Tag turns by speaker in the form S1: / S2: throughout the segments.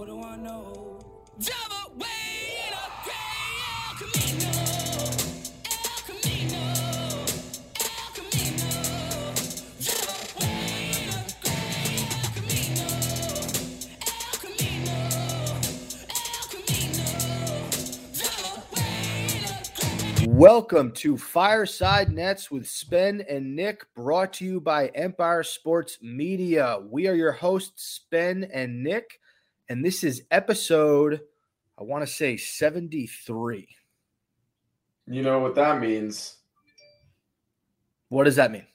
S1: What do I know? Java way in a gray El Camino.
S2: Welcome to Fireside Nets with Spen and Nick, brought to you by Empire Sports Media. We are your hosts, Spen and Nick, and this is episode, I want to say 73.
S3: You know what that means?
S2: What does that mean?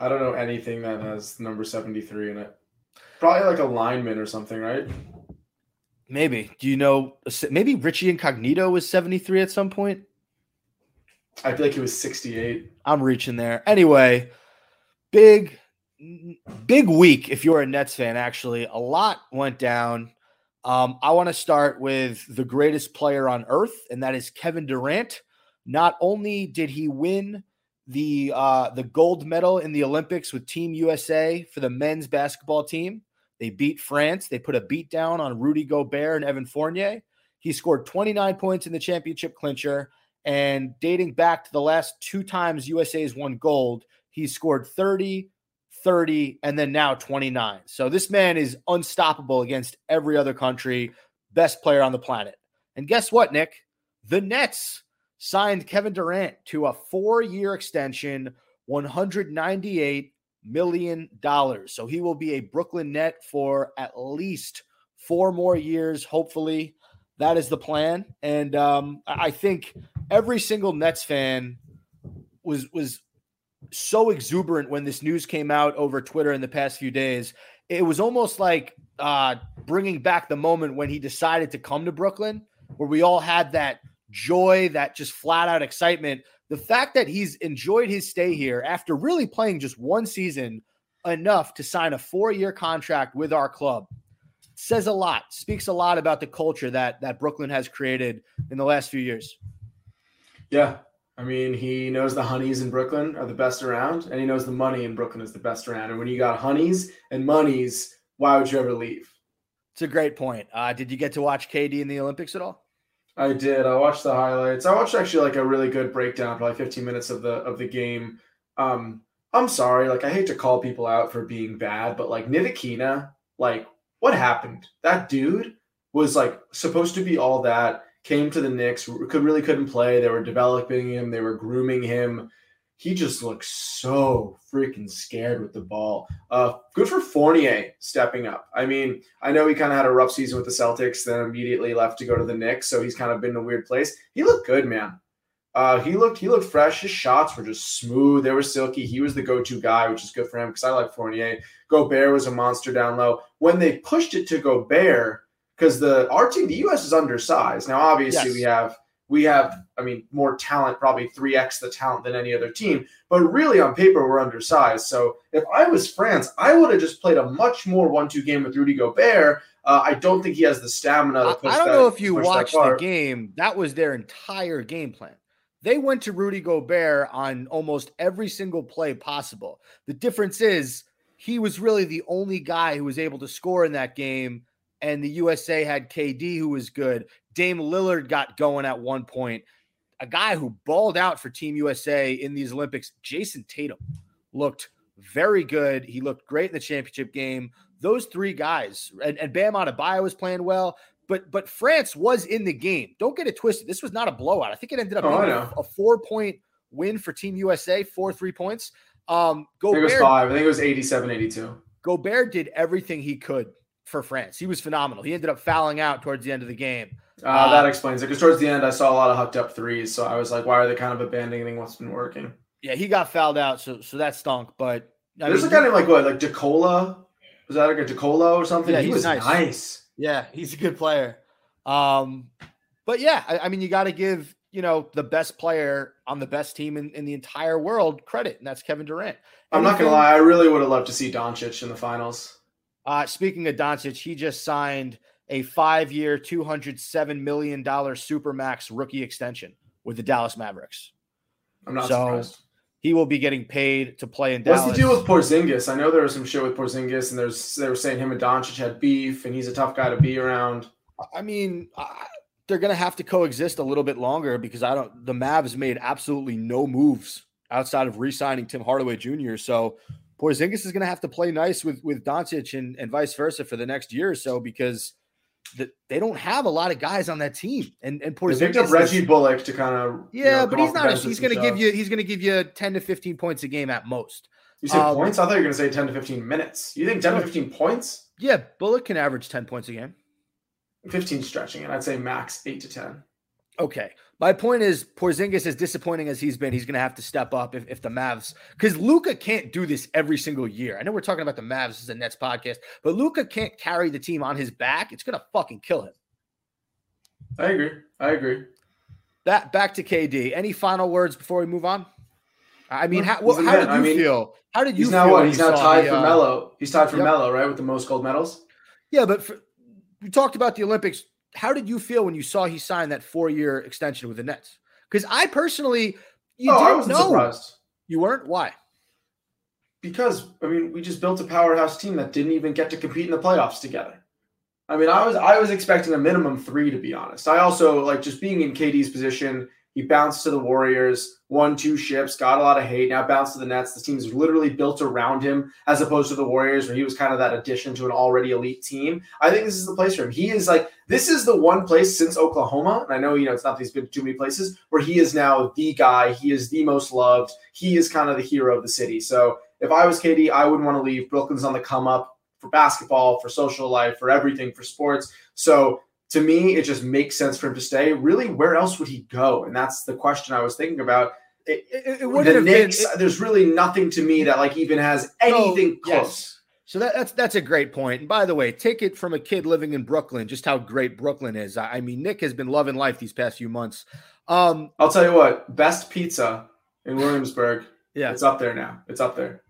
S3: I don't know anything that has number 73 in it. Probably like a lineman or something, right?
S2: Maybe. Do you know? Maybe Richie Incognito was 73 at some point.
S3: I feel like he was 68.
S2: I'm reaching there. Anyway, big, big week if you're a Nets fan, actually. A lot went down. Um, I want to start with the greatest player on earth, and that is Kevin Durant. Not only did he win the uh, the gold medal in the Olympics with Team USA for the men's basketball team, they beat France. They put a beat down on Rudy Gobert and Evan Fournier. He scored 29 points in the championship clincher. And dating back to the last two times USA has won gold, he scored 30, 30, and then now 29. So this man is unstoppable against every other country, best player on the planet. And guess what, Nick? The Nets signed Kevin Durant to a four year extension, $198 million. So he will be a Brooklyn Net for at least four more years, hopefully. That is the plan. And um, I I think every single Nets fan was was so exuberant when this news came out over Twitter in the past few days. It was almost like uh, bringing back the moment when he decided to come to Brooklyn, where we all had that joy, that just flat out excitement. The fact that he's enjoyed his stay here after really playing just one season enough to sign a four year contract with our club says a lot, speaks a lot about the culture that that Brooklyn has created in the last few years.
S3: Yeah. I mean, he knows the honeys in Brooklyn are the best around, and he knows the money in Brooklyn is the best around. And when you got honeys and monies, why would you ever leave?
S2: It's a great point. Uh, did you get to watch KD in the Olympics at all?
S3: I did. I watched the highlights. I watched actually like a really good breakdown, probably 15 minutes of the of the game. Um, I'm sorry, like I hate to call people out for being bad, but like Ntilikina, like what happened? That dude was like supposed to be all that. Came to the Knicks, could really couldn't play. They were developing him, they were grooming him. He just looks so freaking scared with the ball. Uh, good for Fournier stepping up. I mean, I know he kind of had a rough season with the Celtics, then immediately left to go to the Knicks, so he's kind of been in a weird place. He looked good, man. Uh, he looked he looked fresh. His shots were just smooth. They were silky. He was the go-to guy, which is good for him because I like Fournier. Gobert was a monster down low. When they pushed it to Gobert, because the our team, the US is undersized. Now, obviously,
S2: Yes.
S3: we have we have, I mean, more talent, probably 3x the talent than any other team. But really, on paper, we're undersized. So if I was France, I would have just played a much more one-two game with Rudy Gobert. Uh, I don't think he has the stamina to
S2: I, I don't
S3: that-
S2: know if you watched the game. That was their entire game plan. They went to Rudy Gobert on almost every single play possible. The difference is he was really the only guy who was able to score in that game, and the USA had KD who was good. Dame Lillard got going at one point. A guy who balled out for Team USA in these Olympics, Jayson Tatum, looked very good. He looked great in the championship game. Those three guys, and, and Bam Adebayo was playing well but but France was in the game. Don't get it twisted. This was not a blowout. I think it ended up
S3: Oh,
S2: being a, a four point win for Team USA, four three points. Um,
S3: I think it was five. I think it was 87, 82.
S2: Gobert did everything he could for France. He was phenomenal. He ended up fouling out towards the end of the game.
S3: Uh,
S2: Uh,
S3: that explains it. Because towards the end, I saw a lot of hooked up threes. So I was like, why are they kind of abandoning what's been working?
S2: Yeah, he got fouled out, so so that stunk. But I
S3: There's
S2: mean,
S3: a guy named like what, like Jacola? Was that like a Jacola or something?
S2: Yeah,
S3: he was
S2: nice.
S3: nice.
S2: Yeah, he's a good player. Um, but yeah, I, I mean, you got to give you know the best player on the best team in, in the entire world credit, and that's Kevin Durant.
S3: I'm not gonna lie, I really would have loved to see Doncic in the finals.
S2: Uh, speaking of Doncic, he just signed a five-year, two hundred seven million dollar supermax rookie extension with the Dallas Mavericks.
S3: I'm not
S2: So-
S3: surprised.
S2: he will be getting paid to play in
S3: What's
S2: Dallas.
S3: What's the deal with Porzingis? I know there was some shit with Porzingis, and there's they were saying him and Doncic had beef, and he's a tough guy to be around.
S2: I mean, I, they're going to have to coexist a little bit longer because I don't. The Mavs made absolutely no moves outside of re-signing Tim Hardaway Jr. So Porzingis is going to have to play nice with with Doncic and, and vice versa for the next year or so because the, they don't have a lot of guys on that team. And and
S3: They
S2: Porzingis
S3: picked up
S2: is-
S3: Reggie Bullock to kind of
S2: yeah, but he's not. A, he's going to give you. He's going to give you ten to fifteen points a game at most.
S3: You said
S2: um,
S3: points? I thought you were going to say ten to fifteen minutes. You think ten to fifteen points?
S2: Yeah, Bullock can average ten points a game.
S3: Fifteen stretching and I'd say max eight to ten.
S2: Okay. My point is Porzingis, as disappointing as he's been, he's going to have to step up if, if the Mavs, because Luka can't do this every single year. I know we're talking about the Mavs as a Nets podcast, but Luka can't carry the team on his back. It's going to fucking kill him.
S3: I agree. I agree.
S2: That back to KD. Any final words before we move on? I mean, how, well, how did you
S3: I mean,
S2: feel? How did you
S3: He's now
S2: feel
S3: what? He's now tied
S2: the,
S3: for
S2: uh,
S3: Melo. He's tied for
S2: Yep.
S3: Melo, right, with the most gold medals.
S2: Yeah, but for, we talked about the Olympics. How did you feel when you saw he signed that four-year extension with the Nets? Because I personally, you
S3: oh,
S2: didn't know
S3: surprised
S2: you weren't. Why?
S3: because I mean we just built a powerhouse team that didn't even get to compete in the playoffs together. I mean, I was I was expecting a minimum three to be honest. I also like just being in KD's position. He bounced to the Warriors, won two ships, got a lot of hate. Now bounced to the Nets. The team's literally built around him, as opposed to the Warriors, where he was kind of that addition to an already elite team. I think this is the place for him. He is like this is the one place since Oklahoma, and I know you know it's not that he's been to too many places where he is now the guy. He is the most loved. He is kind of the hero of the city. So if I was KD, I wouldn't want to leave. Brooklyn's on the come up for basketball, for social life, for everything, for sports. So to me, it just makes sense for him to stay. Really, where else would he go? And that's the question I was thinking about. It,
S2: It, it
S3: the Knicks,
S2: been.
S3: there's really nothing to me that like even has anything
S2: No, yes.
S3: close.
S2: So that, that's that's a great point. And by the way, take it from a kid living in Brooklyn, just how great Brooklyn is. I, I mean, Nick has been loving life these past few months. Um,
S3: I'll tell you what, best pizza in Williamsburg.
S2: yeah.
S3: It's up there now. It's up there.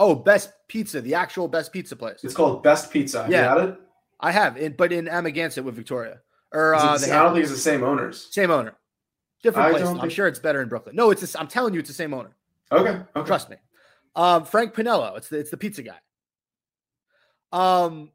S2: Oh, best pizza, the actual best pizza place.
S3: It's called Best Pizza. Have
S2: Yeah.
S3: You had it?
S2: I have, in, but in Amagansett with Victoria, or uh,
S3: the I don't think it's the same owners.
S2: same owner, different
S3: I
S2: place. I'm
S3: think-
S2: sure it's better in Brooklyn. No, it's. I'm telling you, it's the same owner.
S3: Okay. Okay.
S2: Trust me. Um, Frank Pinello. It's the it's the pizza guy. Um,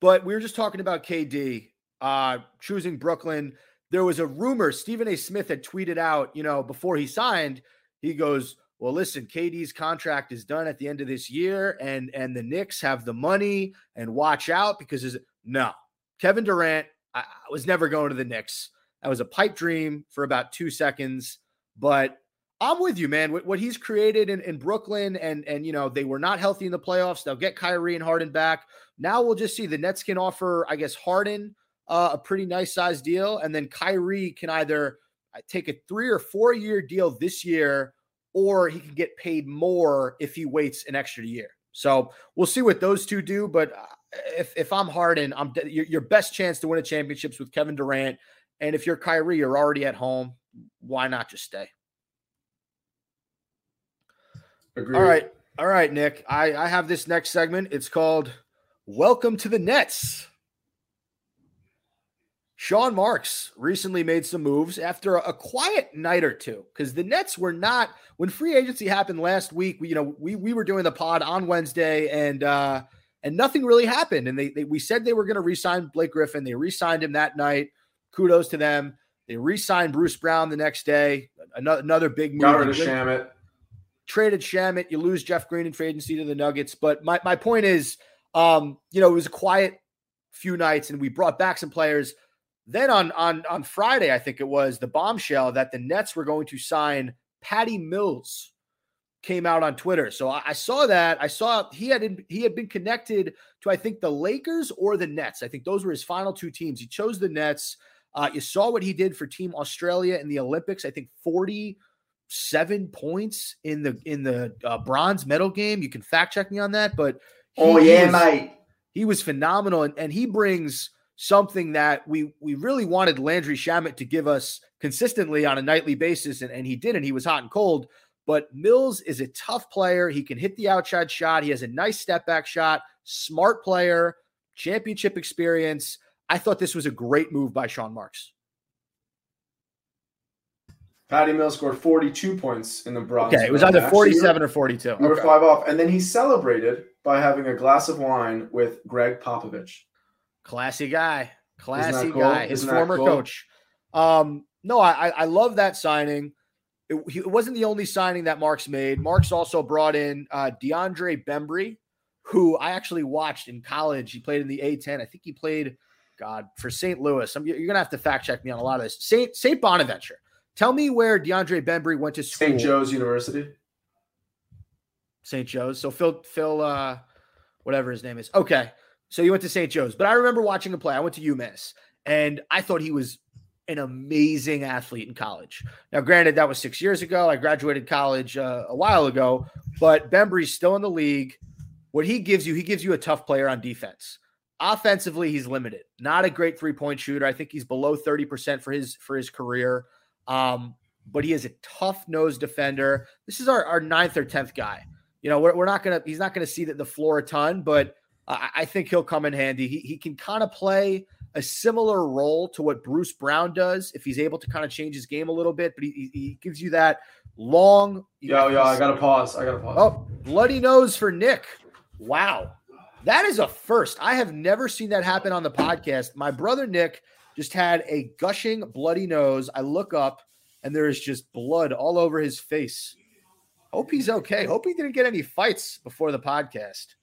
S2: but we were just talking about KD uh choosing Brooklyn. There was a rumor Stephen A. Smith had tweeted out, you know, before he signed. He goes, "Well, listen, KD's contract is done at the end of this year, and and the Knicks have the money, and watch out because is no Kevin Durant. I, I was never going to the Knicks. That was a pipe dream for about two seconds, but I'm with you, man. What, what he's created in, in Brooklyn, and and you know they were not healthy in the playoffs. They'll get Kyrie and Harden back. Now we'll just see the Nets can offer, I guess, Harden uh, a pretty nice size deal, and then Kyrie can either uh, take a three or four year deal this year, or he can get paid more if he waits an extra year. So we'll see what those two do. But uh, if if I'm Harden, I'm your, your best chance to win a championships with Kevin Durant, and if you're Kyrie, you're already at home. Why not just stay?
S3: Agreed.
S2: All right. All right, Nick. I, I have this next segment. It's called Welcome to the Nets. Sean Marks recently made some moves after a, a quiet night or two because the Nets were not when free agency happened last week. We, you know, we we were doing the pod on Wednesday and uh and nothing really happened. And they, they we said they were going to re-sign Blake Griffin. They re-signed him that night. Kudos to them. They re-signed Bruce Brown the next day. Another another big move.
S3: Got rid of Shamet.
S2: traded Shamet, you lose Jeff Green in free agency to the Nuggets. But my, my point is, um, you know, it was a quiet few nights and we brought back some players. Then on on on Friday, I think it was the bombshell that the Nets were going to sign Patty Mills came out on Twitter. So I, I saw that. I saw he had he had been connected to I think the Lakers or the Nets. I think those were his final two teams. He chose the Nets. Uh, you saw what he did for Team Australia in the Olympics. I think 47 points in the in the uh, bronze medal game. You can fact check me on that, but he-
S3: Oh
S2: he
S3: yeah,
S2: was-
S3: mate.
S2: he was phenomenal and, and he brings something that we we really wanted Landry Shamet to give us consistently on a nightly basis and, and he did and he was hot and cold but Mills is a tough player he can hit the outside shot he has a nice step back shot smart player championship experience I thought this was a great move by Sean Marks
S3: Patty Mills scored 42 points in the bronze.
S2: Okay, it was either
S3: match. So you were-
S2: 47 or 42.
S3: You were
S2: Okay.
S3: five off, and then he celebrated by having a glass of wine with Gregg Popovich.
S2: Classy guy. Classy
S3: cool?
S2: guy. His
S3: Isn't
S2: former
S3: cool?
S2: coach. Um, no, I, I I love that signing. It, it wasn't the only signing that Marks made. Marks also brought in uh, DeAndre Bembry, who I actually watched in college. He played in the A10. I think he played, God, for St. Louis. I'm, you're gonna have to fact check me on a lot of this. Saint Saint Bonaventure. Tell me where DeAndre Bembry went to school.
S3: St. Joe's University.
S2: St. Joe's. So Phil, Phil, uh, whatever his name is. Okay. So you went to St. Joe's, but I remember watching him play. I went to UMass and I thought he was an amazing athlete in college. Now, granted, that was six years ago. I graduated college uh, a while ago, but Bembry's still in the league. What he gives you, he gives you a tough player on defense. Offensively, he's limited. Not a great three point shooter. I think he's below 30% for his for his career. Um, but he is a tough nosed defender. This is our, our ninth or 10th guy you know, we're, we're not gonna he's not gonna see the, the floor a ton, but I, I think he'll come in handy. He he can kind of play a similar role to what Bruce Brown does if he's able to kind of change his game a little bit, but he, he gives you that long.
S3: Yo, yo, I gotta pause. I gotta pause.
S2: Oh, bloody nose for Nick. Wow. That is a first. I have never seen that happen on the podcast. My brother Nick just had a gushing bloody nose. I look up and there is just blood all over his face. Hope he's okay. Hope he didn't get any fights before the podcast.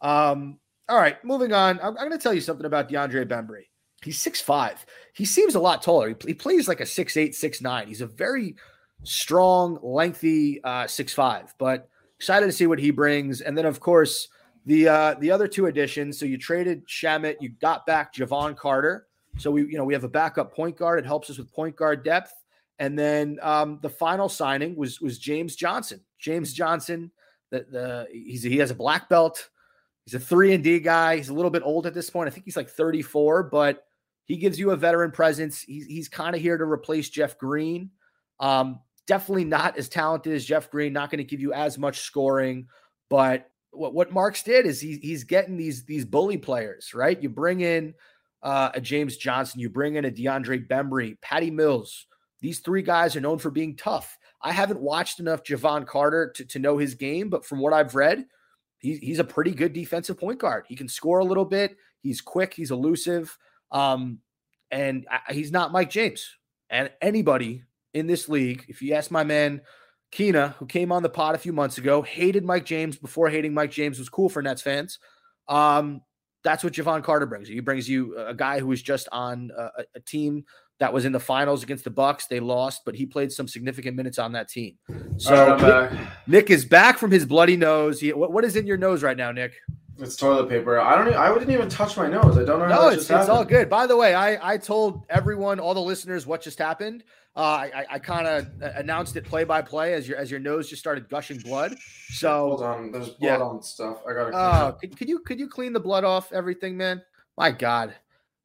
S2: Um, all right, moving on. I'm, I'm going to tell you something about DeAndre Bembry. He's six five. He seems a lot taller. He, he plays like a 6'8, 6'9. He's a very strong, lengthy uh, 6'5, but excited to see what he brings. And then, of course, the uh, the other two additions. So you traded Shamet, you got back Jevon Carter. So we, you know, we have a backup point guard. It helps us with point guard depth. And then um, the final signing was was James Johnson. James Johnson, the the he's he has a black belt. He's a three and D guy. He's a little bit old at this point. I think he's like 34, but he gives you a veteran presence. He's he's kind of here to replace Jeff Green. Um, definitely not as talented as Jeff Green. Not going to give you as much scoring, but what what Marks did is he, he's getting these these bully players right. You bring in uh, a James Johnson, you bring in a DeAndre Bembry, Patty Mills. These three guys are known for being tough. I haven't watched enough Jevon Carter to, to know his game, but from what I've read, he, he's a pretty good defensive point guard. He can score a little bit. He's quick. He's elusive. Um, and I, he's not Mike James. And anybody in this league, if you ask my man Keena, who came on the pod a few months ago, hated Mike James before hating Mike James was cool for Nets fans. Um, that's what Jevon Carter brings you. He brings you a guy who was just on a, a team that was in the finals against the Bucks. They lost, but he played some significant minutes on that team. So
S3: right,
S2: Nick. Nick is back from his bloody nose. He, what, what is in your nose right now, Nick?
S3: It's toilet paper. I don't. I wouldn't even touch my nose. I don't know
S2: No, it's, it's all good. By the way, I, I told everyone, all the listeners, what just happened. Uh, I, I kind of announced it play by play as your as your nose just started gushing blood.
S3: Hold
S2: So,
S3: on. There's blood
S2: Yeah.
S3: on stuff. I gotta. clean
S2: uh, could, could you could you clean the blood off everything, man? My God.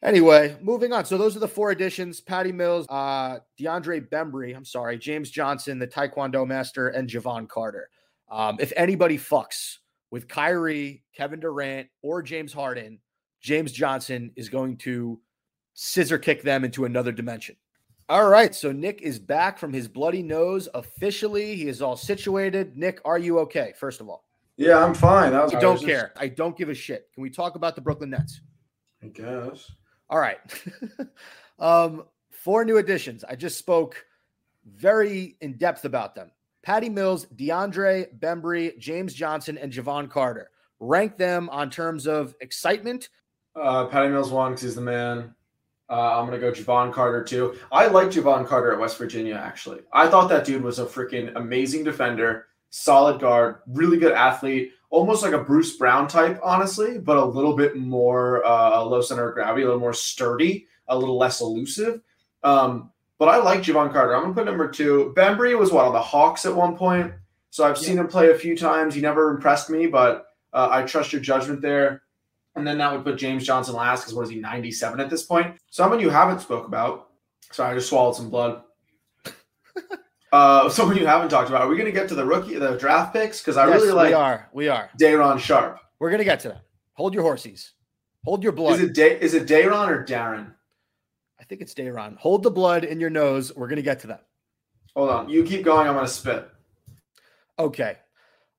S2: Anyway, moving on. So those are the four additions: Patty Mills, uh, DeAndre Bembry. I'm sorry, James Johnson, the Taekwondo master, and Jevon Carter. Um, if anybody fucks with Kyrie, Kevin Durant, or James Harden, James Johnson is going to scissor kick them into another dimension. All right, so Nick is back from his bloody nose officially. He is all situated. Nick, are you okay? First of all,
S3: Yeah, I'm fine. That was.
S2: I
S3: I
S2: don't
S3: just-
S2: care. I don't give a shit. Can we talk about the Brooklyn Nets?
S3: I guess.
S2: All right. um, four new additions. I just spoke very in depth about them. Patty Mills, DeAndre Bembry, James Johnson, and Jevon Carter. Rank them on terms of excitement.
S3: Uh, Patty Mills one because he's the man. Uh, I'm gonna go Jevon Carter too. I like Jevon Carter at West Virginia. Actually, I thought that dude was a freaking amazing defender, solid guard, really good athlete, almost like a Bruce Brown type, honestly, but a little bit more uh, low center of gravity, a little more sturdy, a little less elusive. Um, but I like Jevon Carter. I'm gonna put number two. Bembry was what on the Hawks at one point, so I've seen him play a few times. He never impressed me, but uh, I trust your judgment there. And then that would put James Johnson last because what is he, 97 at this point? Someone you haven't spoke about. Sorry, I just swallowed some blood. uh, someone you haven't talked about. Are we going to get to the rookie, the draft picks? Because I
S2: Yes,
S3: really like.
S2: we are. We are.
S3: Day'Ron Sharpe.
S2: We're gonna get to that. Hold your horses. Hold your blood.
S3: Is it Day, is it Dayron or Darren?
S2: I think it's Dayron. Hold the blood in your nose. We're gonna get to that.
S3: Hold on. You keep going. I'm going to spit.
S2: Okay.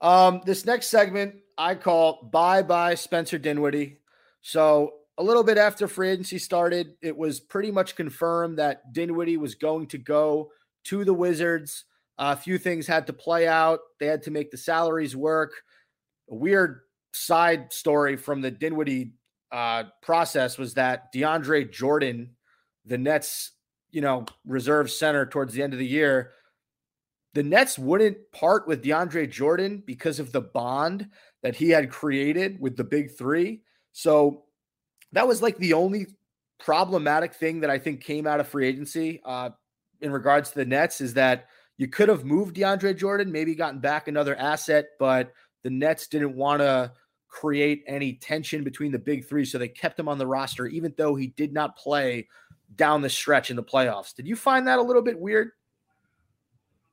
S2: Um, this next segment I call Bye Bye Spencer Dinwiddie. So, a little bit after free agency started, it was pretty much confirmed that Dinwiddie was going to go to the Wizards. a few things had to play out, they had to make the salaries work. A weird side story from the Dinwiddie uh, process was that DeAndre Jordan, the Nets, you know, reserve center towards the end of the year, the Nets wouldn't part with DeAndre Jordan because of the bond that he had created with the big three. So that was like the only problematic thing that I think came out of free agency uh, in regards to the Nets is that you could have moved DeAndre Jordan, maybe gotten back another asset, but the Nets didn't want to create any tension between the big three. So they kept him on the roster, even though he did not play down the stretch in the playoffs. Did you find that a little bit weird?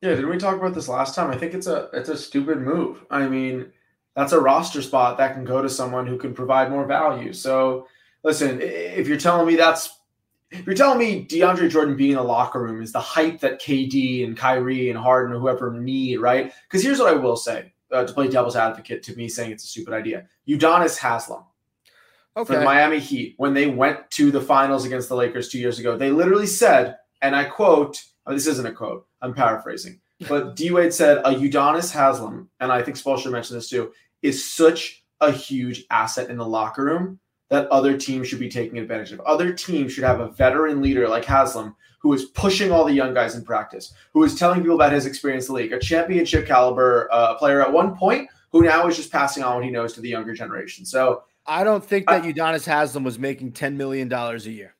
S3: Yeah, didn't we talk about this last time? I think it's a it's a stupid move. I mean, that's a roster spot that can go to someone who can provide more value. So, listen, if you're telling me that's if you're telling me DeAndre Jordan being in the locker room is the hype that KD and Kyrie and Harden or whoever need, right? Because here's what I will say uh, to play devil's advocate to me saying it's a stupid idea. Udonis Haslem
S2: Okay.
S3: for the Miami Heat when they went to the finals against the Lakers two years ago. They literally said, and I quote, oh, this isn't a quote, I'm paraphrasing, but D Wade said, a Udonis Haslem, and I think Spoelstra mentioned this too, is such a huge asset in the locker room that other teams should be taking advantage of. Other teams should have a veteran leader like Haslem who is pushing all the young guys in practice, who is telling people about his experience in the league, a championship caliber uh, player at one point who now is just passing on what he knows to the younger generation. So
S2: I don't think that Udonis Haslem was making $10 million a year.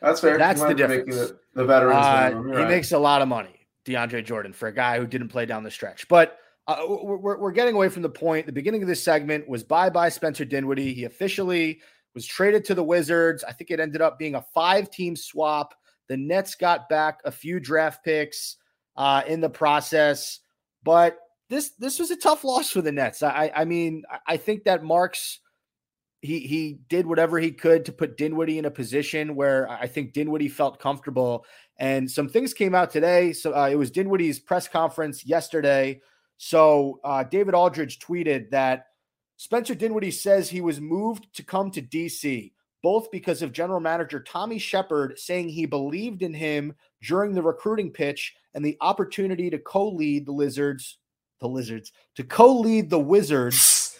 S3: that's fair.
S2: That's the difference.
S3: The, the veterans.
S2: Uh, he
S3: right.
S2: makes a lot of money, DeAndre Jordan, for a guy who didn't play down the stretch. But uh, we're, we're- we're getting away from the point. The beginning of this segment was bye bye Spencer Dinwiddie. He officially was traded to the Wizards. I think it ended up being a five team swap. The Nets got back a few draft picks uh, in the process, but this this was a tough loss for the Nets. I I mean I- think that Marks he he did whatever he could to put Dinwiddie in a position where I think Dinwiddie felt comfortable. And some things came out today. So uh, it was Dinwiddie's press conference yesterday. So uh, David Aldridge tweeted that Spencer Dinwiddie says he was moved to come to DC, both because of general manager Tommy Sheppard saying he believed in him during the recruiting pitch and the opportunity to co-lead the Lizards, the Lizards, to co-lead the Wizards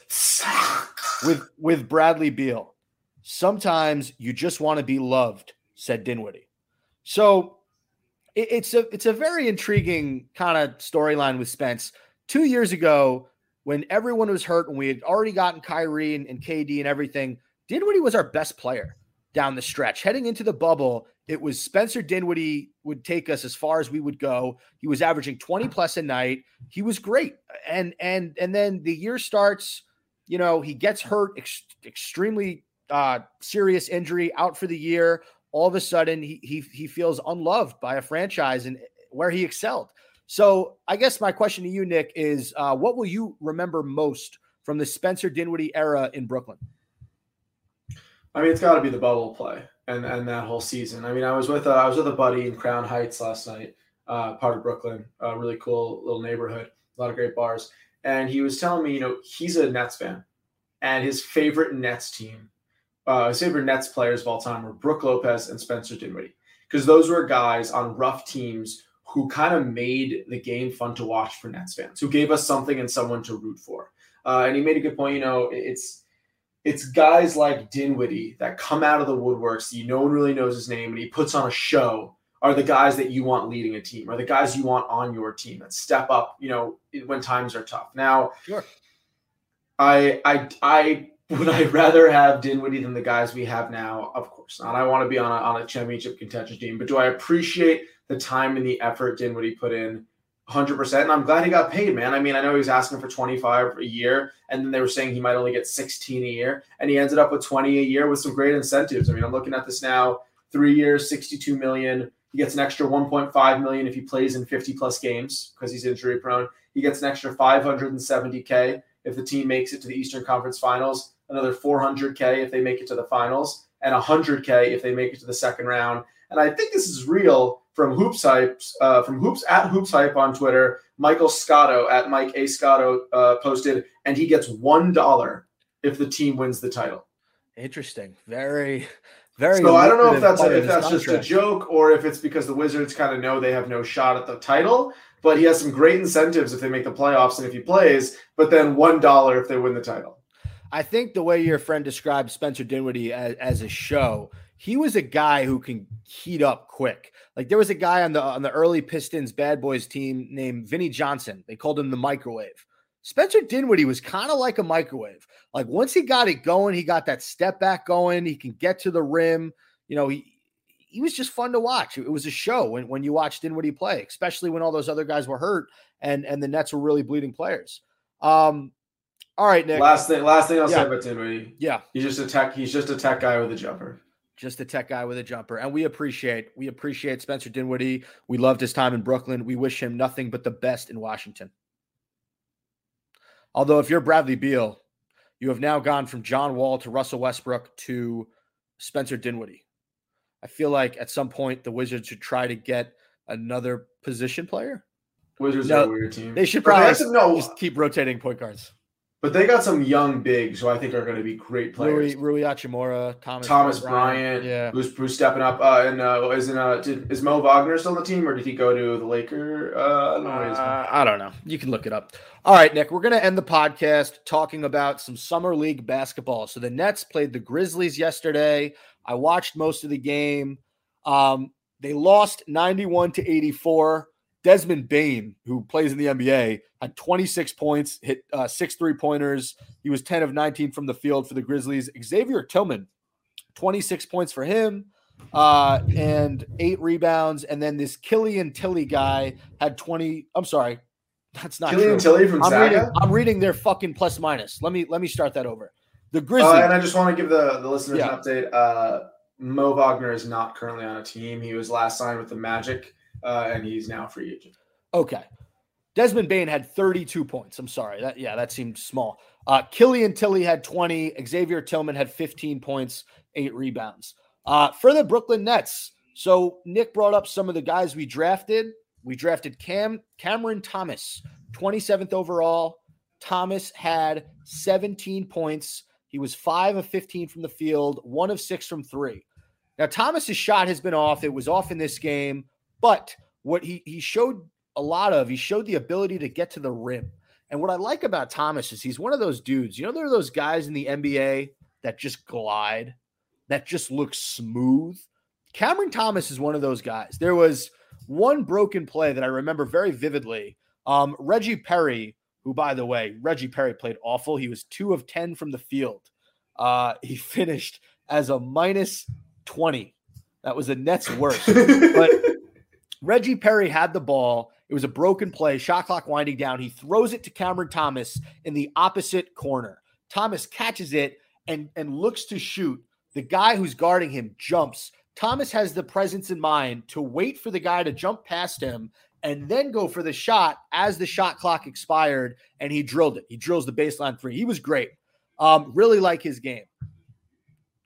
S2: with with Bradley Beal. Sometimes you just want to be loved, said Dinwiddie. So it- it's a it's a very intriguing kind of storyline with Spence. Two years ago, when everyone was hurt, and we had already gotten Kyrie and, and KD and everything, Dinwiddie was our best player down the stretch. Heading into the bubble, it was Spencer Dinwiddie would take us as far as we would go. He was averaging 20 plus a night. He was great. And and and then the year starts, you know, he gets hurt ex- extremely uh serious injury out for the year. All of a sudden he he he feels unloved by a franchise and where he excelled. So I guess my question to you, Nick, is uh, what will you remember most from the Spencer Dinwiddie era in Brooklyn?
S3: I mean, it's got to be the bubble play and and that whole season. I mean, I was with a, I was with a buddy in Crown Heights last night, uh, part of Brooklyn, a really cool little neighborhood, a lot of great bars, and he was telling me, you know, he's a Nets fan, and his favorite Nets team, uh, his favorite Nets players of all time were Brook Lopez and Spencer Dinwiddie, because those were guys on rough teams who kind of made the game fun to watch for Nets fans, who gave us something and someone to root for. Uh, and he made a good point. You know, it's it's guys like Dinwiddie that come out of the woodworks. You no one really knows his name, and he puts on a show. Are the guys that you want leading a team? Are the guys you want on your team that step up? You know, when times are tough. Now,
S2: Sure.
S3: I I I would I rather have Dinwiddie than the guys we have now? Of course not. I want to be on a, on a championship contention team, but do I appreciate the time and the effort Dinwiddie put in? 100%. And I'm glad he got paid, man. I mean, I know he was asking for 25 a year, and then they were saying he might only get 16 a year, and he ended up with 20 a year with some great incentives. I mean, I'm looking at this now three years, 62 million. He gets an extra 1.5 million if he plays in 50 plus games because he's injury prone. He gets an extra 570K if the team makes it to the Eastern Conference Finals, another 400K if they make it to the finals, and 100K if they make it to the second round. And I think this is real from Hoops Hype, uh, from Hoops at Hoops Hype on Twitter. Michael Scotto at Mike A Scotto uh, posted, and he gets one dollar if the team wins the title.
S2: Interesting. Very, very.
S3: So I don't know if that's if that's just a joke or if it's because the Wizards kind of know they have no shot at the title. But he has some great incentives if they make the playoffs and if he plays. But then one dollar if they win the title.
S2: I think the way your friend described Spencer Dinwiddie as, as a show, he was a guy who can heat up quick. Like there was a guy on the on the early Pistons bad boys team named Vinny Johnson. They called him the microwave. Spencer Dinwiddie was kind of like a microwave. Like once he got it going, he got that step back going. He can get to the rim. You know, he he was just fun to watch. It was a show when, when you watched Dinwiddie play, especially when all those other guys were hurt and and the Nets were really bleeding players. Um, all right, Nick.
S3: Last thing, last thing I'll
S2: Yeah.
S3: say about Dinwiddie,
S2: yeah,
S3: he's just a tech. He's just a tech guy with a jumper.
S2: Just a tech guy with a jumper, and we appreciate we appreciate Spencer Dinwiddie. We loved his time in Brooklyn. We wish him nothing but the best in Washington. Although, if you're Bradley Beal, you have now gone from John Wall to Russell Westbrook to Spencer Dinwiddie. I feel like at some point the Wizards should try to get another position player.
S3: Wizards
S2: No,
S3: are a weird team.
S2: They should probably
S3: no,
S2: just keep rotating point guards.
S3: But they got some young bigs who I think are going to be great players.
S2: Rui, Rui Hachimura, Thomas,
S3: Thomas
S2: Bryant.
S3: Bryant,
S2: Yeah.
S3: who's, who's stepping up. Uh, and uh, isn't uh, did, is Mo Wagner still on the team, or did he go to the Laker? Uh, I don't know.
S2: Uh, I don't know. You can look it up. All right, Nick, we're going to end the podcast talking about some summer league basketball. So the Nets played the Grizzlies yesterday. I watched most of the game. Um, they lost 91 to 84. Desmond Bane, who plays in the NBA, had 26 points, hit uh, six three pointers. He was 10 of 19 from the field for the Grizzlies. Xavier Tillman, 26 points for him uh, and eight rebounds. And then this Killian Tilly guy had 20. I'm sorry. That's not
S3: Killian
S2: true.
S3: Tilly from
S2: I'm
S3: Zaga.
S2: reading, I'm reading their fucking plus minus. Let me let me start that over. The
S3: Uh,
S2: Grizzlies.
S3: and I just want to give the, the listeners
S2: Yeah.
S3: an update. Uh, Mo Wagner is not currently on a team. He was last signed with the Magic, uh, and he's now free agent.
S2: Okay. Desmond Bane had 32 points. I'm sorry. That yeah, that seemed small. Uh Killian Tilly had 20. Xavier Tillman had 15 points, eight rebounds. Uh for the Brooklyn Nets. So Nick brought up some of the guys we drafted. We drafted Cam Cameron Thomas, 27th overall. Thomas had 17 points. He was 5 of 15 from the field, 1 of 6 from 3. Now Thomas's shot has been off. It was off in this game, but what he he showed a lot of, he showed the ability to get to the rim. And what I like about Thomas is he's one of those dudes. You know, there are those guys in the NBA that just glide, that just look smooth. Cameron Thomas is one of those guys. There was one broken play that I remember very vividly. Um, Reggie Perry, who, by the way, Reggie Perry played awful. He was two of 10 from the field. Uh, he finished as a minus 20. That was the Nets' worst. But Reggie Perry had the ball. It was a broken play, shot clock winding down. He throws it to Cameron Thomas in the opposite corner. Thomas catches it and, and looks to shoot. The guy who's guarding him jumps. Thomas has the presence in mind to wait for the guy to jump past him and then go for the shot as the shot clock expired, and he drilled it. He drills the baseline three. He was great. Um, really like his game.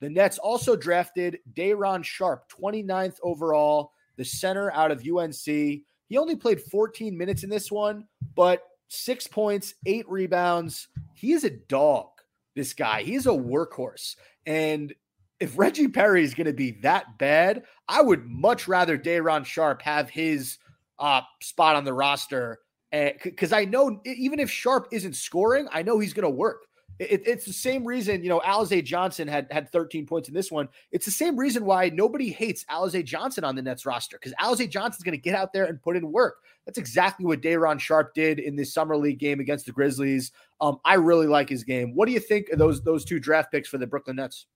S2: The Nets also drafted Day'Ron Sharpe, 29th overall, the center out of UNC. He only played 14 minutes in this one, but six points, eight rebounds. He is a dog, this guy. He's a workhorse. And if Reggie Perry is going to be that bad, I would much rather Day'Ron Sharpe have his uh, spot on the roster. Because I know even if Sharpe isn't scoring, I know he's going to work. It- it's the same reason, you know, Alize Johnson had had 13 points in this one. It's the same reason why nobody hates Alize Johnson on the Nets roster because Alize Johnson's going to get out there and put in work. That's exactly what Day'Ron Sharpe did in this summer league game against the Grizzlies. Um, I really like his game. What do you think of those those two draft picks for the Brooklyn Nets?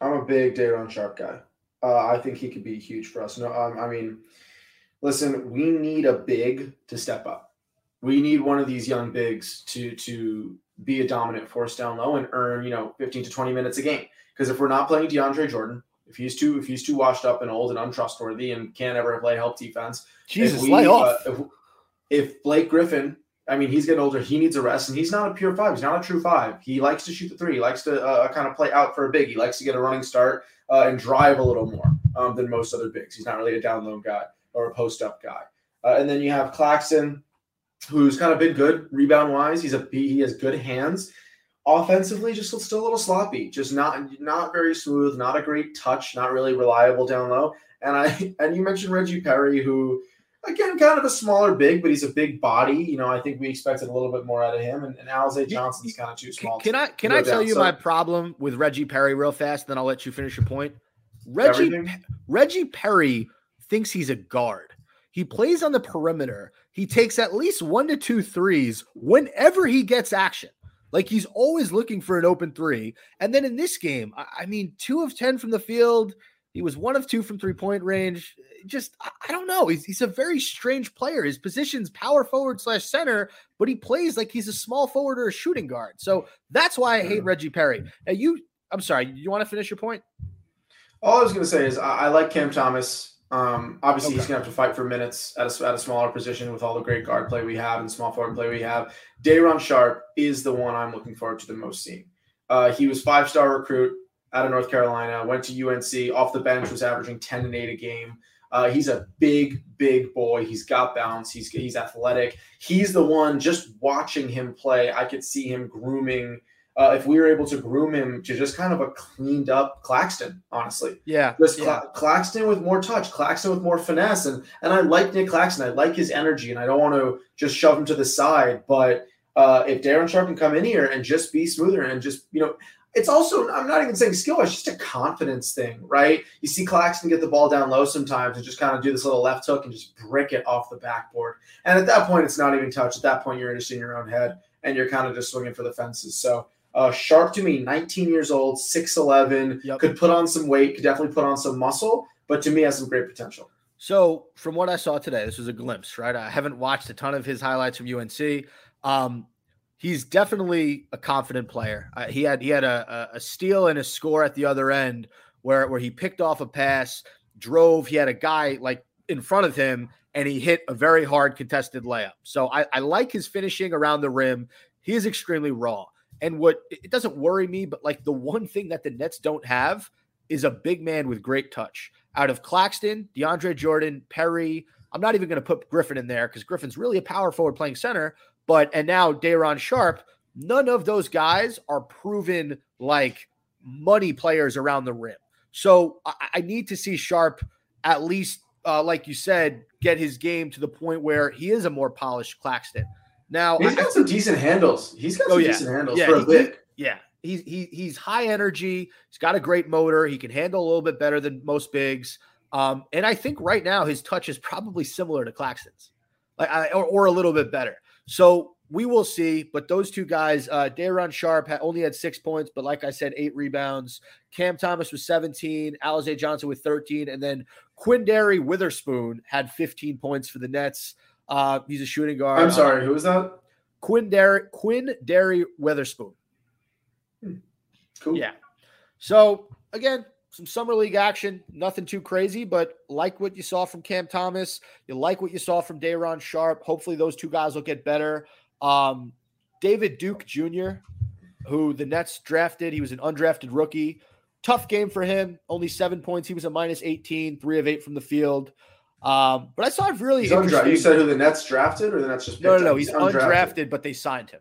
S3: I'm a big Day'Ron Sharpe guy. Uh, I think he could be huge for us. No, um, I mean, listen, we need a big to step up. We need one of these young bigs to to be a dominant force down low and earn, you know, 15 to 20 minutes a game. Because if we're not playing DeAndre Jordan, if he's too if he's too washed up and old and untrustworthy and can't ever play help defense,
S2: Jesus,
S3: if we,
S2: lay off.
S3: uh, if, if Blake Griffin, I mean, he's getting older, he needs a rest, and he's not a pure five. He's not a true five. He likes to shoot the three. He likes to uh, kind of play out for a big. He likes to get a running start uh, and drive a little more um, than most other bigs. He's not really a down low guy. or a post up guy. Uh, and then you have Claxton, who's kind of been good rebound wise. He's a he has good hands. Offensively, just still a little sloppy, just not not very smooth, not a great touch, not really reliable down low. And I and you mentioned Reggie Perry, who again kind of a smaller big, but he's a big body. You know, I think we expected a little bit more out of him. And, and Alize Johnson's kind of too small.
S2: can I can I tell
S3: down.
S2: you
S3: So
S2: my problem with Reggie Perry real fast? Then I'll let you finish your point. Reggie
S3: everything?
S2: Reggie Perry thinks he's a guard. He plays on the perimeter. He takes at least one to two threes whenever he gets action. Like he's always looking for an open three. And then in this game, I, mean, two of 10 from the field. He was one of two from three point range. Just, I, don't know. He's, he's a very strange player. His position's power forward slash center, but he plays like he's a small forward or a shooting guard. So that's why I hate
S3: mm.
S2: Reggie Perry. And you, I'm sorry, you want to finish your point?
S3: All I was going to say is I, I like Cam Thomas. Um, obviously, he's going to have to fight for minutes at a, at a smaller position with all the great guard play we have and small forward play we have. Day'Ron Sharpe is the one I'm looking forward to the most seeing. Uh, he was five star recruit out of North Carolina, went to UNC off the bench, was averaging 10 and 8 a game. Uh, he's a big, big boy. He's got bounce. He's he's athletic. He's the one. Just watching him play, I could see him grooming. Uh, if we were able to groom him to just kind of a cleaned up Claxton, honestly,
S2: Yeah.
S3: just
S2: yeah.
S3: Claxton with more touch, Claxton with more finesse, and and I like Nick Claxton. I like his energy, and I don't want to just shove him to the side. But uh, if Darren Sharpe can come in here and just be smoother and just you know, it's also I'm not even saying skill; it's just a confidence thing, right? You see Claxton get the ball down low sometimes and just kind of do this little left hook and just brick it off the backboard. And at that point, it's not even touch. At that point, you're just in your own head and you're kind of just swinging for the fences. So. Uh, Sharpe to me, 19 years old, 6'11,
S2: Yep.
S3: could put on some weight, could definitely put on some muscle, but to me has some great potential.
S2: So, from what I saw today, this was a glimpse, right? I haven't watched a ton of his highlights from UNC. Um, he's definitely a confident player. Uh, he had he had a, a, steal and a score at the other end where where he picked off a pass, drove. He had a guy like in front of him, and he hit a very hard contested layup. So I, I like his finishing around the rim. He is extremely raw. And what it doesn't worry me, but like the one thing that the Nets don't have is a big man with great touch. Out of Claxton, DeAndre Jordan, Perry, I'm not even going to put Griffin in there because Griffin's really a power forward playing center. But and now Day'Ron Sharpe, none of those guys are proven like money players around the rim. So I, I need to see Sharpe at least, uh, like you said, get his game to the point where he is a more polished Claxton. Now,
S3: he's got some decent handles. He's got
S2: Oh,
S3: some
S2: yeah.
S3: decent handles
S2: Yeah,
S3: for a big.
S2: yeah, he's he, he's high energy. He's got a great motor. He can handle a little bit better than most bigs. Um, and I think right now his touch is probably similar to Claxton's, like I, or, or a little bit better. So we will see. But those two guys, uh, Day'Ron Sharpe had, only had six points, but like I said, eight rebounds. Cam Thomas was 17, Alize Johnson with 13, and then Quinndary Weatherspoon had 15 points for the Nets. Uh, he's a shooting guard.
S3: I'm sorry, who was that?
S2: Quinn Derry, Quinn Derry Weatherspoon.
S3: Cool.
S2: Yeah. So again, some summer league action, nothing too crazy, but like what you saw from Cam Thomas, you like what you saw from Day'Ron Sharpe. Hopefully, those two guys will get better. Um, David Duke Jr., who the Nets drafted, he was an undrafted rookie. Tough game for him. Only seven points. He was a minus 18, three of eight from the field. Um, but I saw it really
S3: He's You said who the Nets drafted, or the Nets just
S2: no, no, no.
S3: up?
S2: He's undrafted, but they signed him.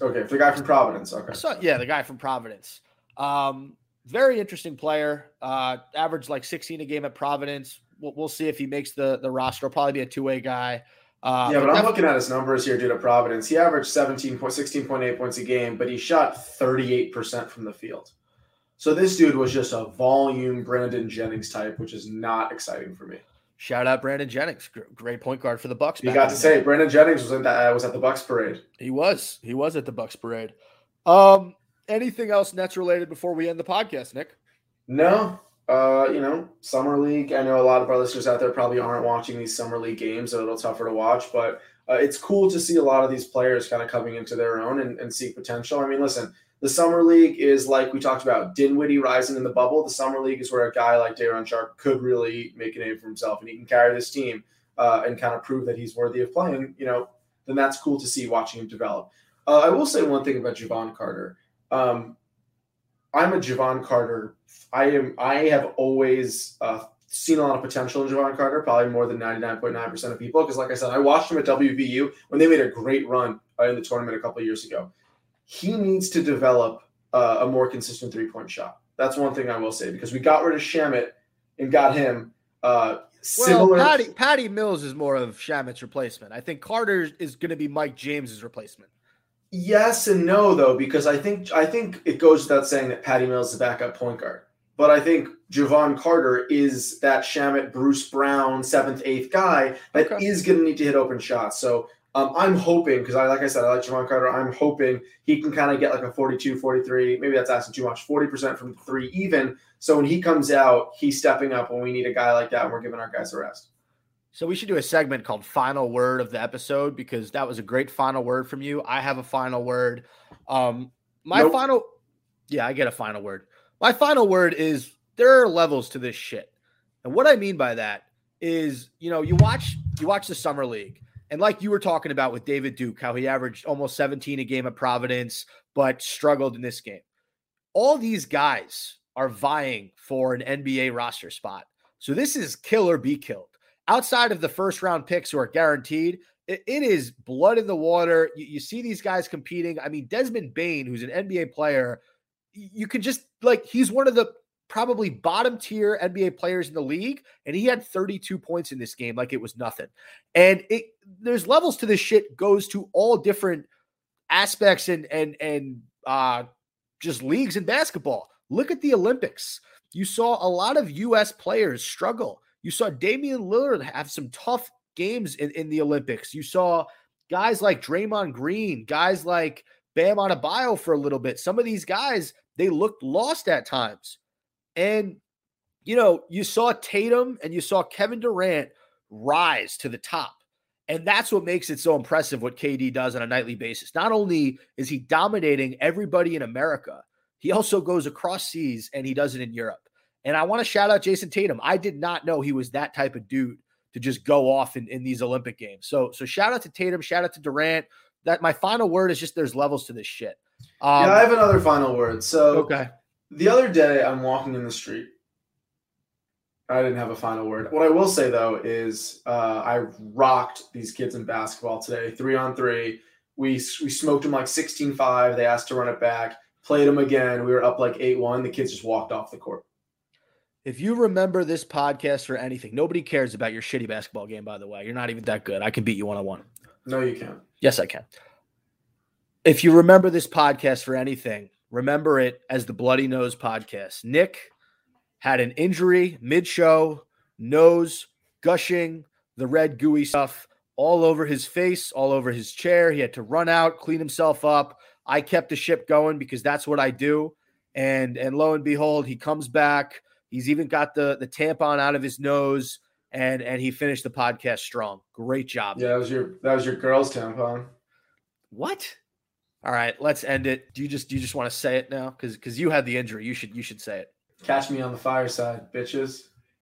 S3: Okay, the guy from Providence. Okay.
S2: So, yeah, the guy from Providence. Um, very interesting player. Uh, averaged like 16 a game at Providence. We'll, we'll see if he makes the the roster. He'll probably be a two way guy. Uh,
S3: yeah, but I'm looking at his numbers here, dude, at Providence. He averaged 17 point, 16.8 points a game, but he shot 38% from the field. So this dude was just a volume Brandon Jennings type, which is not exciting for me.
S2: Shout out Brandon Jennings, great point guard for the Bucks.
S3: You got to say. Brandon Jennings was in that uh, was at the Bucks parade.
S2: he was he was at the Bucks parade. Um, anything else Nets related before we end the podcast, Nick?
S3: No, uh, you know, summer league. I know a lot of our listeners out there probably aren't watching these summer league games; they're a little tougher to watch. But uh, it's cool to see a lot of these players kind of coming into their own and, and see potential. I mean, listen, the summer league is like we talked about Dinwiddie rising in the bubble. The summer league is where a guy like Day'Ron Sharpe could really make a name for himself, and he can carry this team uh, and kind of prove that he's worthy of playing. You know, then that's cool to see watching him develop. Uh, I will say one thing about Jevon Carter. Um, I'm a Jevon Carter. I am. I have always uh, seen a lot of potential in Jevon Carter, probably more than 99.9% of people. Because, like I said, I watched him at WVU when they made a great run uh, in the tournament a couple years ago. He needs to develop uh, a more consistent three point shot. That's one thing I will say because we got rid of Shamet and got him. Uh, similar.
S2: Well, Patty Patty Mills is more of Shamet's replacement. I think Carter is going to be Mike James's replacement.
S3: Yes and no, though, because I think I think it goes without saying that Patty Mills is the backup point guard. But I think Jevon Carter is that Shamet, Bruce Brown, seventh, eighth guy that is
S2: Okay.
S3: going to need to hit open shots. So um, I'm hoping, because I, like I said, I like Jevon Carter. I'm hoping he can kind of get like a 42, 43. Maybe that's asking too much. 40% from three, even. So when he comes out, he's stepping up when we need a guy like that and we're giving our guys a rest.
S2: So we should do a segment called "Final Word" of the episode because that was a great final word from you. I have a final word. Um, my
S3: Nope.
S2: final, yeah, I get a final word. My final word is there are levels to this shit, and what I mean by that is, you know, you watch you watch the summer league, and like you were talking about with David Duke, how he averaged almost 17 a game at Providence, but struggled in this game. All these guys are vying for an NBA roster spot, so this is kill or be killed outside of the first round picks who are guaranteed, it, it is blood in the water. You, you see these guys competing. I mean, Desmond Bane, who's an NBA player, you could just like he's one of the probably bottom tier NBA players in the league, and he had 32 points in this game like it was nothing. And it there's levels to this shit goes to all different aspects and and and uh just leagues in basketball. Look at the Olympics. You saw a lot of US players struggle. You saw Damian Lillard have some tough games in, in the Olympics. You saw guys like Draymond Green, guys like Bam Adebayo for a little bit. Some of these guys, they looked lost at times. And, you know, you saw Tatum and you saw Kevin Durant rise to the top. And that's what makes it so impressive what KD does on a nightly basis. Not only is he dominating everybody in America, he also goes across seas and he does it in Europe. And I want to shout out Jayson Tatum. I did not know he was that type of dude to just go off in, in these Olympic games. So so shout out to Tatum, shout out to Durant. That my final word is just there's levels to this shit. Um,
S3: yeah, I have another final word. So
S2: okay.
S3: The other day, I'm walking in the street. I didn't have a final word. What I will say though is uh, I rocked these kids in basketball today, three on three. We we smoked them like 16-5. They asked to run it back. Played them again. We were up like 8-1. The kids just walked off the court.
S2: If you remember this podcast or anything, nobody cares about your shitty basketball game, by the way. You're not even that good. I can beat you one on one.
S3: No, you can't.
S2: Yes, I can. If you remember this podcast for anything, remember it as the Bloody Nose podcast. Nick had an injury mid show, nose gushing, the red gooey stuff all over his face, all over his chair. He had to run out, clean himself up. I kept the ship going because that's what I do. And and lo and behold, he comes back. He's even got the the tampon out of his nose, and and he finished the podcast strong. Great job.
S3: Yeah, that was your that was your girl's tampon.
S2: What? All right, let's end it. Do you just do you just want to say it now? Because because you had the injury, you should you should say it.
S3: Catch me on the fireside, bitches.